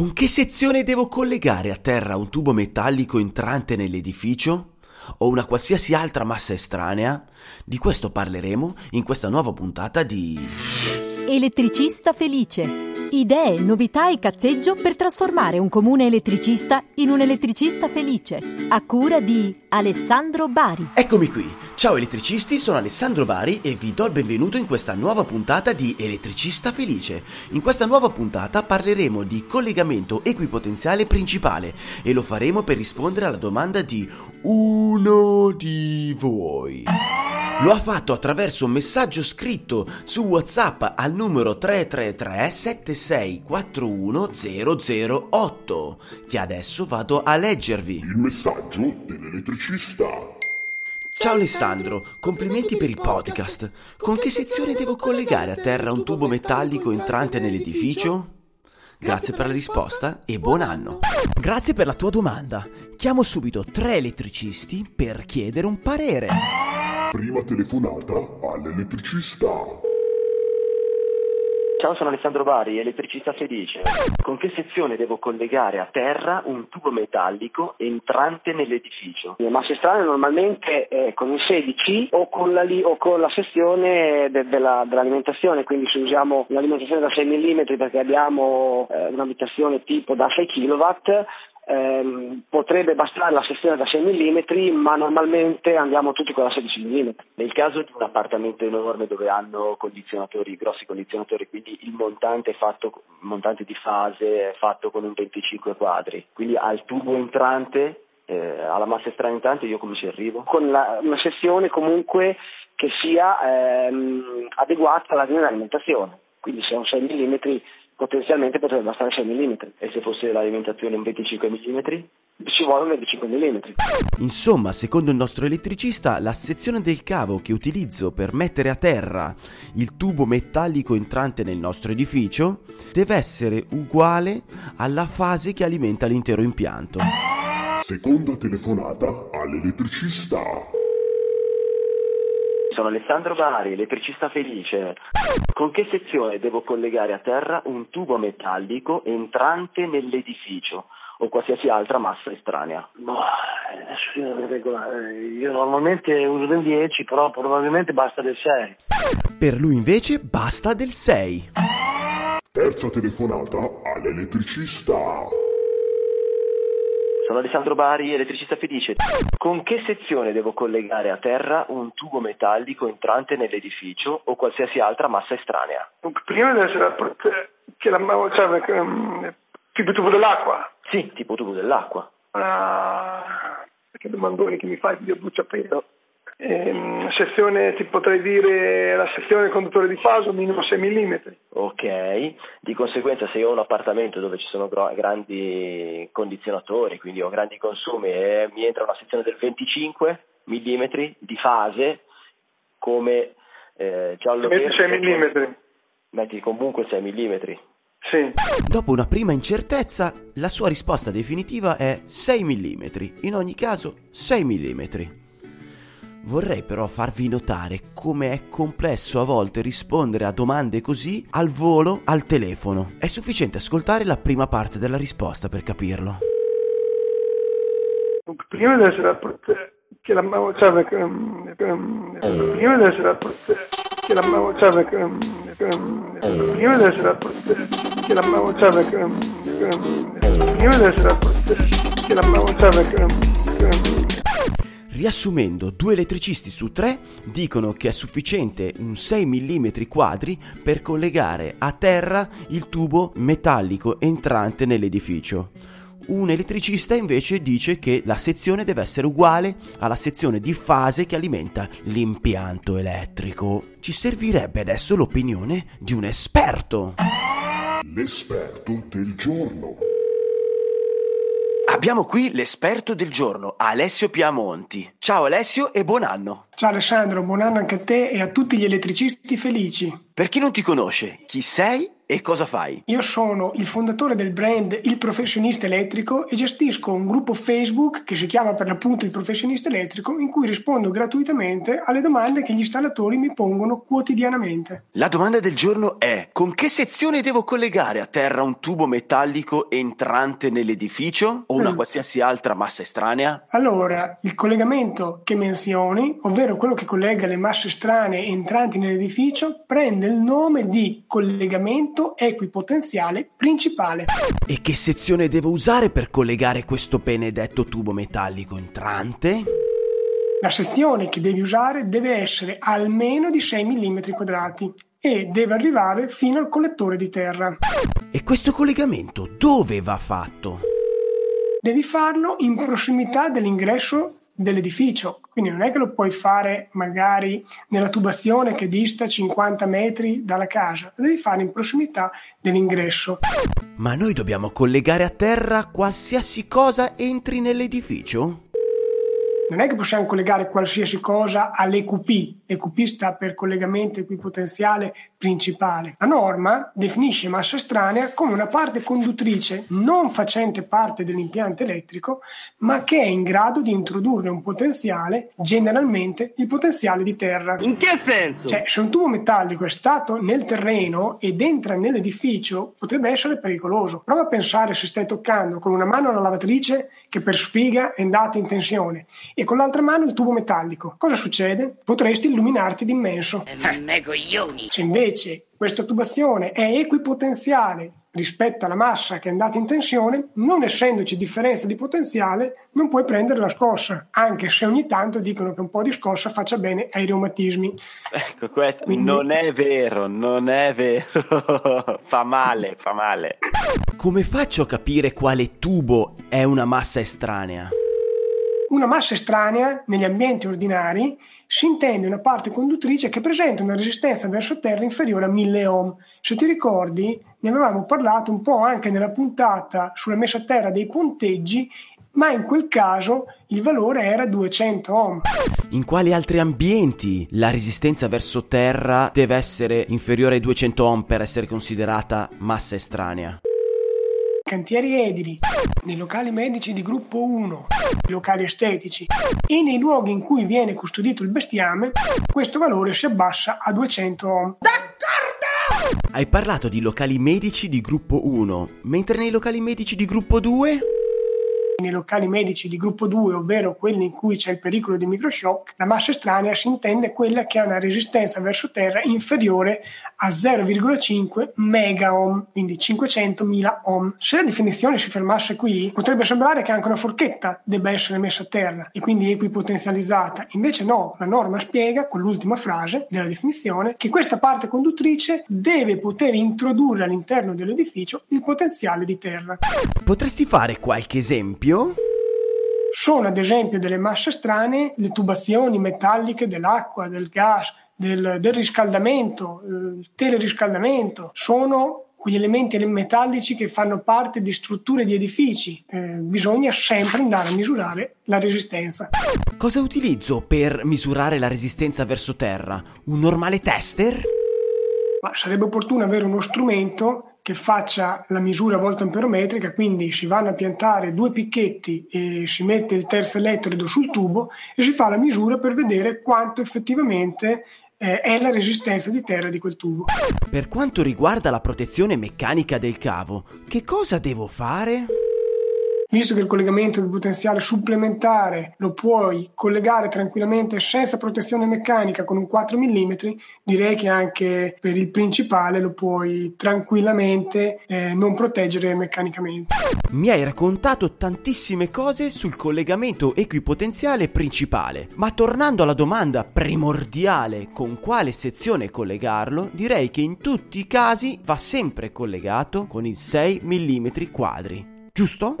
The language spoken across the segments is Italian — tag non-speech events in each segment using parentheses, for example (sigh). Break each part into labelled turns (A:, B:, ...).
A: Con che sezione devo collegare a terra un tubo metallico entrante nell'edificio? O una qualsiasi altra massa estranea? Di questo parleremo in questa nuova puntata di...
B: Elettricista felice. Idee, novità e cazzeggio per trasformare un comune elettricista in un elettricista felice. A cura di Alessandro Bari.
A: Eccomi qui. Ciao elettricisti, sono Alessandro Bari e vi do il benvenuto in questa nuova puntata di Elettricista Felice. In questa nuova puntata parleremo di collegamento equipotenziale principale e lo faremo per rispondere alla domanda di uno di voi. Lo ha fatto attraverso un messaggio scritto su WhatsApp al numero 333 7641 008 che adesso vado a leggervi.
C: Il messaggio dell'elettricista.
A: Ciao Alessandro, complimenti per il podcast. Con che sezione devo collegare a terra un tubo metallico entrante nell'edificio? Grazie per la risposta e buon anno. Grazie per la tua domanda. Chiamo subito tre elettricisti per chiedere un parere.
C: Prima telefonata all'elettricista.
D: Ciao, sono Alessandro Bari, elettricista felice. Con che sezione devo collegare a terra un tubo metallico entrante nell'edificio?
E: Le masse strane normalmente eh, con il 16 o con la, li- o con la sezione de- della- dell'alimentazione, quindi se usiamo un'alimentazione da 6 mm perché abbiamo eh, un'abitazione tipo da 6 kW, ehm, potrebbe bastare la sezione da 6 mm, ma normalmente andiamo tutti con la 16 mm.
D: Nel caso di un appartamento enorme dove hanno condizionatori, grossi condizionatori, quindi il montante, fatto, montante di fase è fatto con un 25 quadri, quindi al tubo entrante, eh, alla massa estrana entrante io come ci arrivo?
E: Con la- una sezione comunque che sia ehm, adeguata alla linea di alimentazione, quindi se è un 6 mm potenzialmente potrebbe bastare 6 mm,
D: E se fosse l'alimentazione un 25 mm?
E: ci vuole un 25 mm.
A: Insomma, secondo il nostro elettricista, la sezione del cavo che utilizzo per mettere a terra il tubo metallico entrante nel nostro edificio deve essere uguale alla fase che alimenta l'intero impianto.
C: Seconda telefonata all'elettricista.
D: Sono Alessandro Bari, elettricista felice. Con che sezione devo collegare a terra un tubo metallico entrante nell'edificio o qualsiasi altra massa estranea?
F: Boh. Io normalmente uso del 10, però probabilmente basta del 6.
A: Per lui invece basta del 6.
C: Terza telefonata all'elettricista.
D: Sono Alessandro Bari, elettricista felice. Con che sezione devo collegare a terra un tubo metallico entrante nell'edificio o qualsiasi altra massa estranea?
G: Prima deve essere la- che la cioè, mm, tipo tubo dell'acqua.
D: Sì, tipo tubo dell'acqua.
G: Ah, che domandoni che mi fai di bruciapelo. Ehm, sezione, ti potrei dire la sezione del conduttore di faso minimo 6 mm.
D: Ok, di conseguenza se io ho un appartamento dove ci sono gro- grandi condizionatori, quindi ho grandi consumi e mi entra una sezione del 25 mm di fase come eh, giallo
G: Metti 6 mm.
D: metti comunque 6 mm.
G: Sì.
A: Dopo una prima incertezza, la sua risposta definitiva è 6 mm. In ogni caso, 6 mm. Vorrei però farvi notare come è complesso a volte rispondere a domande così al volo al telefono. È sufficiente ascoltare la prima parte della risposta per capirlo.
G: Prima deve essere che la cioè, perché, mm, mm, prima deve essere che la cioè, perché, mm, mm, prima deve essere che la cioè, perché, mm, prima deve essere che la cioè, perché, mm,
A: Riassumendo, due elettricisti su tre dicono che è sufficiente un 6 mm quadri per collegare a terra il tubo metallico entrante nell'edificio. Un elettricista invece dice che la sezione deve essere uguale alla sezione di fase che alimenta l'impianto elettrico. Ci servirebbe adesso l'opinione di un esperto.
C: L'esperto del giorno.
A: Abbiamo qui l'esperto del giorno, Alessio Piamonti. Ciao Alessio e buon anno.
H: Ciao Alessandro, buon anno anche a te e a tutti gli elettricisti felici.
A: Per chi non ti conosce, chi sei e cosa fai?
H: Io sono il fondatore del brand Il Professionista Elettrico e gestisco un gruppo Facebook che si chiama per l'appunto Il Professionista Elettrico in cui rispondo gratuitamente alle domande che gli installatori mi pongono quotidianamente.
A: La domanda del giorno è: con che sezione devo collegare a terra un tubo metallico entrante nell'edificio o una
H: Mm.
A: qualsiasi altra massa estranea?
H: Allora, il collegamento che menzioni, ovvero quello che collega le masse strane entranti nell'edificio, prende il nome di collegamento equipotenziale principale.
A: E che sezione devo usare per collegare questo benedetto tubo metallico entrante?
H: La sezione che devi usare deve essere almeno di 6 mm quadrati e deve arrivare fino al collettore di terra.
A: E questo collegamento dove va fatto?
H: Devi farlo in prossimità dell'ingresso dell'edificio, quindi non è che lo puoi fare magari nella tubazione che dista 50 metri dalla casa, lo devi fare in prossimità dell'ingresso.
A: Ma noi dobbiamo collegare a terra qualsiasi cosa entri nell'edificio?
H: Non è che possiamo collegare qualsiasi cosa all'EQP, EQP sta per collegamento equipotenziale principale. La norma definisce massa estranea come una parte conduttrice non facente parte dell'impianto elettrico, ma che è in grado di introdurre un potenziale, generalmente il potenziale di terra.
I: In che senso?
H: Cioè, se un tubo metallico è stato nel terreno ed entra nell'edificio, potrebbe essere pericoloso. Prova a pensare se stai toccando con una mano la lavatrice che per sfiga è andata in tensione e con l'altra mano il tubo metallico. Cosa succede? Potresti illuminarti d'immenso.
I: Me coglioni.
H: Se invece questa tubazione è equipotenziale rispetto alla massa che è andata in tensione, non essendoci differenza di potenziale, non puoi prendere la scossa, anche se ogni tanto dicono che un po' di scossa faccia bene ai reumatismi.
A: Ecco, questo
H: Quindi-
A: non è vero, non è vero. (laughs) fa male, fa male. Come faccio a capire quale tubo è una massa estranea?
H: Una massa estranea, negli ambienti ordinari, si intende una parte conduttrice che presenta una resistenza verso terra inferiore a 1000 ohm. Se ti ricordi, ne avevamo parlato un po' anche nella puntata sulla messa a terra dei ponteggi, ma in quel caso il valore era 200 ohm.
A: In quali altri ambienti la resistenza verso terra deve essere inferiore ai 200 ohm per essere considerata massa estranea?
H: Cantieri edili, nei locali medici di gruppo 1, locali estetici e nei luoghi in cui viene custodito il bestiame, questo valore si abbassa a 200 ohm.
A: Hai parlato di locali medici di gruppo 1, mentre nei locali medici di gruppo 2?
H: Nei locali medici di gruppo 2, ovvero quelli in cui c'è il pericolo di microshock, la massa estranea si intende quella che ha una resistenza verso terra inferiore a 0,5 megaohm, quindi 500.000 ohm. Se la definizione si fermasse qui, potrebbe sembrare che anche una forchetta debba essere messa a terra e quindi equipotenzializzata. Invece no, la norma spiega con l'ultima frase della definizione che questa parte conduttrice deve poter introdurre all'interno dell'edificio il potenziale di terra.
A: Potresti fare qualche esempio?
H: Sono ad esempio delle masse strane le tubazioni metalliche dell'acqua, del gas, del, del riscaldamento, eh, il teleriscaldamento. Sono quegli elementi metallici che fanno parte di strutture di edifici. Eh, bisogna sempre andare a misurare la resistenza.
A: Cosa utilizzo per misurare la resistenza verso terra? Un normale tester?
H: Ma sarebbe opportuno avere uno strumento che faccia la misura voltamperometrica, quindi si vanno a piantare due picchetti e si mette il terzo elettrodo sul tubo e si fa la misura per vedere quanto effettivamente eh, è la resistenza di terra di quel tubo.
A: Per quanto riguarda la protezione meccanica del cavo, che cosa devo fare?
H: Visto che il collegamento di potenziale supplementare lo puoi collegare tranquillamente senza protezione meccanica con un 4 mm, direi che anche per il principale lo puoi tranquillamente eh, non proteggere meccanicamente.
A: Mi hai raccontato tantissime cose sul collegamento equipotenziale principale, ma tornando alla domanda primordiale con quale sezione collegarlo, direi che in tutti i casi va sempre collegato con il 6 mm quadri, giusto?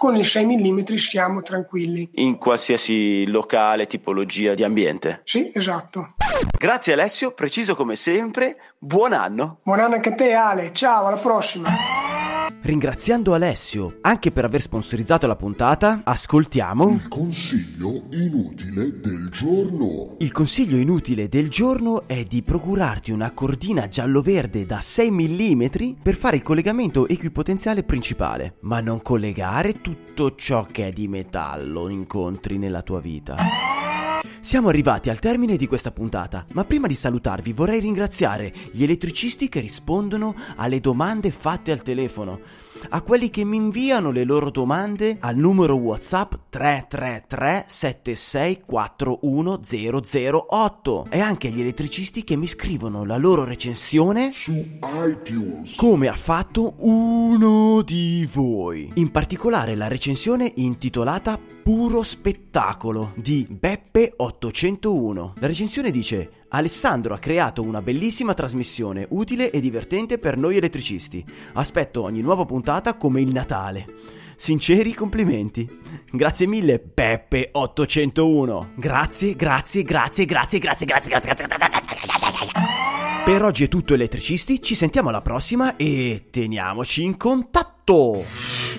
H: Con il 6 mm siamo tranquilli.
A: In qualsiasi locale, tipologia di ambiente.
H: Sì, esatto.
A: Grazie Alessio, preciso come sempre, buon anno!
H: Buon anno anche a te Ale, ciao, alla prossima!
A: Ringraziando Alessio anche per aver sponsorizzato la puntata, ascoltiamo
C: Il consiglio inutile del giorno.
A: Il consiglio inutile del giorno è di procurarti una cordina giallo-verde da 6 mm per fare il collegamento equipotenziale principale, ma non collegare tutto ciò che è di metallo incontri nella tua vita. Siamo arrivati al termine di questa puntata, ma prima di salutarvi vorrei ringraziare gli elettricisti che rispondono alle domande fatte al telefono, a quelli che mi inviano le loro domande al numero WhatsApp 333 7641008 e anche agli elettricisti che mi scrivono la loro recensione
C: Su iTunes.
A: come ha fatto uno di voi. In particolare la recensione intitolata Puro spettacolo di Beppe 801. La recensione dice Alessandro ha creato una bellissima trasmissione utile e divertente per noi elettricisti. Aspetto ogni nuova puntata come il Natale. Sinceri complimenti. Grazie mille Beppe 801. Grazie, grazie, grazie, grazie, grazie, grazie, grazie, grazie, grazie, grazie, grazie. Per oggi è tutto elettricisti, ci sentiamo alla prossima e teniamoci in contatto.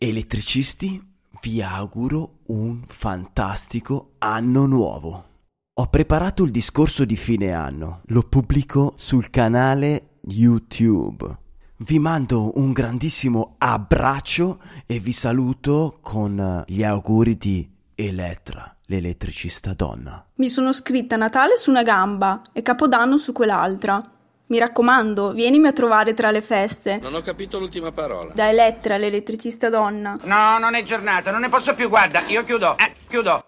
A: Elettricisti, vi auguro un fantastico anno nuovo. Ho preparato il discorso di fine anno, lo pubblico sul canale YouTube. Vi mando un grandissimo abbraccio e vi saluto con gli auguri di Elettra, l'elettricista donna.
J: Mi sono scritta Natale su una gamba e Capodanno su quell'altra. Mi raccomando, vienimi a trovare tra le feste.
K: Non ho capito l'ultima parola.
J: Da Elettra, l'elettricista donna.
I: No, non è giornata, non ne posso più, guarda, io chiudo, eh, chiudo.